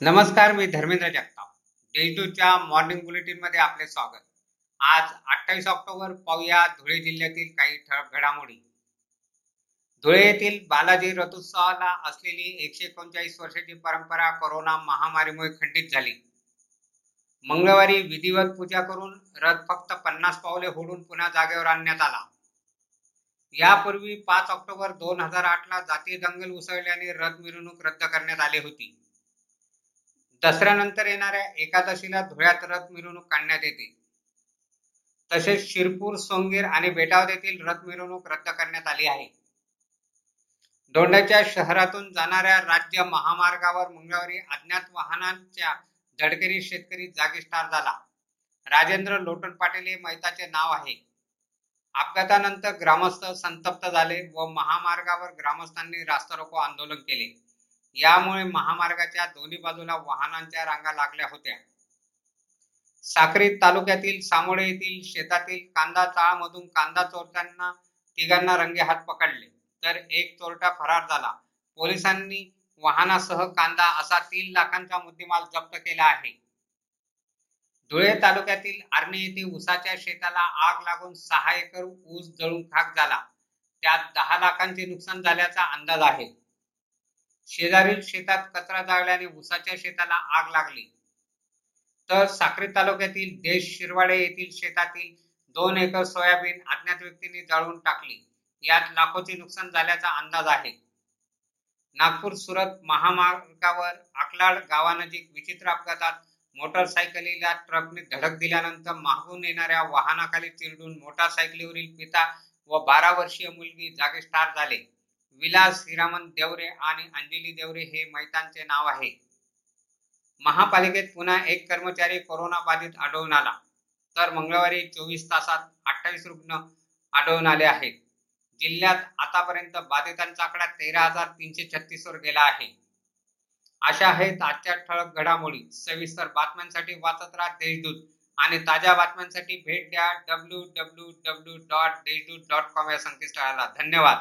नमस्कार मी धर्मेंद्र जगताप. देशदूतच्या मॉर्निंग बुलेटिनमध्ये आपले स्वागत. आज अठ्ठावीस ऑक्टोबर पाहूया धुळे जिल्ह्यातील काही ठळक घडामोडी. धुळे येथील बालाजी रथोत्सवाला असलेली एकशे एकोणचाळीस वर्षाची परंपरा कोरोना महामारीमुळे खंडित झाली. मंगळवारी विधिवत पूजा करून रथ फक्त पन्नास पावले होडून पुन्हा जागेवर आणण्यात आला. यापूर्वी पाच ऑक्टोबर दोन हजार आठ ला जातीय दंगल उसळल्याने रथ मिरवणूक रद्द करण्यात आली होती. दसऱ्यानंतर येणाऱ्या एकादशीला धुळ्यात रथ मिरवणूक काढण्यात येते. तसेच शिरपूर सोंगीर आणि बेटावत येथील रथ मिरवणूक रद्द करण्यात आली आहे. दोंडाच्या शहरातून जाणाऱ्या राज्य महामार्गावर मंगळवारी अज्ञात वाहनांच्या धडकेने शेतकरी जागीच ठार झाला. राजेंद्र लोटन पाटील हे मैताचे नाव आहे. अपघातानंतर ग्रामस्थ संतप्त झाले व महामार्गावर ग्रामस्थांनी रास्ता रोको आंदोलन केले. यामुळे महामार्गाच्या दोन्ही बाजूला वाहनांच्या रांगा लागल्या होत्या. साक्री तालुक्यातील सामोळे येथील शेतातील कांदा चाळामधून कांदा चोरट्यांना तिघांना रंगे हात पकडले. तर एक चोरटा फरार झाला. पोलिसांनी वाहनासह कांदा असा तीन लाखांचा मुद्देमाल जप्त केला आहे. धुळे तालुक्यातील आर्णी येथे ऊसाच्या शेताला आग लागून सहा एकर ऊस जळून खाक झाला. त्यात दहा लाखांचे नुकसान झाल्याचा अंदाज आहे. शेजारील शेतात कचरा जाळल्याने ऊसाच्या शेताला आग लागली. तर साक्री तालुक्यातील देश शिरवाडे येथील शेतातील दोन एकर सोयाबीन अज्ञात व्यक्तींनी जाळून टाकली. यात लाखोचे नुकसान झाल्याचा अंदाज आहे. नागपूर सुरत महामार्गावर आकलाड गावानजीक विचित्र अपघातात मोटरसायकलीला ट्रकने धडक दिल्यानंतर मागून येणाऱ्या वाहनाखाली चिरडून मोटारसायकलीवरील पिता व बारा वर्षीय मुलगी जागीच ठार झाले. विलास हिरामन देवरे आणि अंजली देवरे हे मैतांचे नाव आहे. महापालिकेत पुन्हा एक कर्मचारी कोरोना बाधित आढळून आला. तर मंगळवारी चोवीस तासात अठ्ठावीस रुग्ण आढळून आले आहेत. जिल्ह्यात आतापर्यंत बाधितांचा आकडा तेरा हजार तीनशे छत्तीस वर गेला आहे. अशा आहेत आजच्या ठळक घडामोडी. सविस्तर बातम्यांसाठी वाचत राहा देशदूत आणि ताज्या बातम्यांसाठी भेट द्या W W W dot Deshdoot dot com या संकेतस्थळाला. धन्यवाद.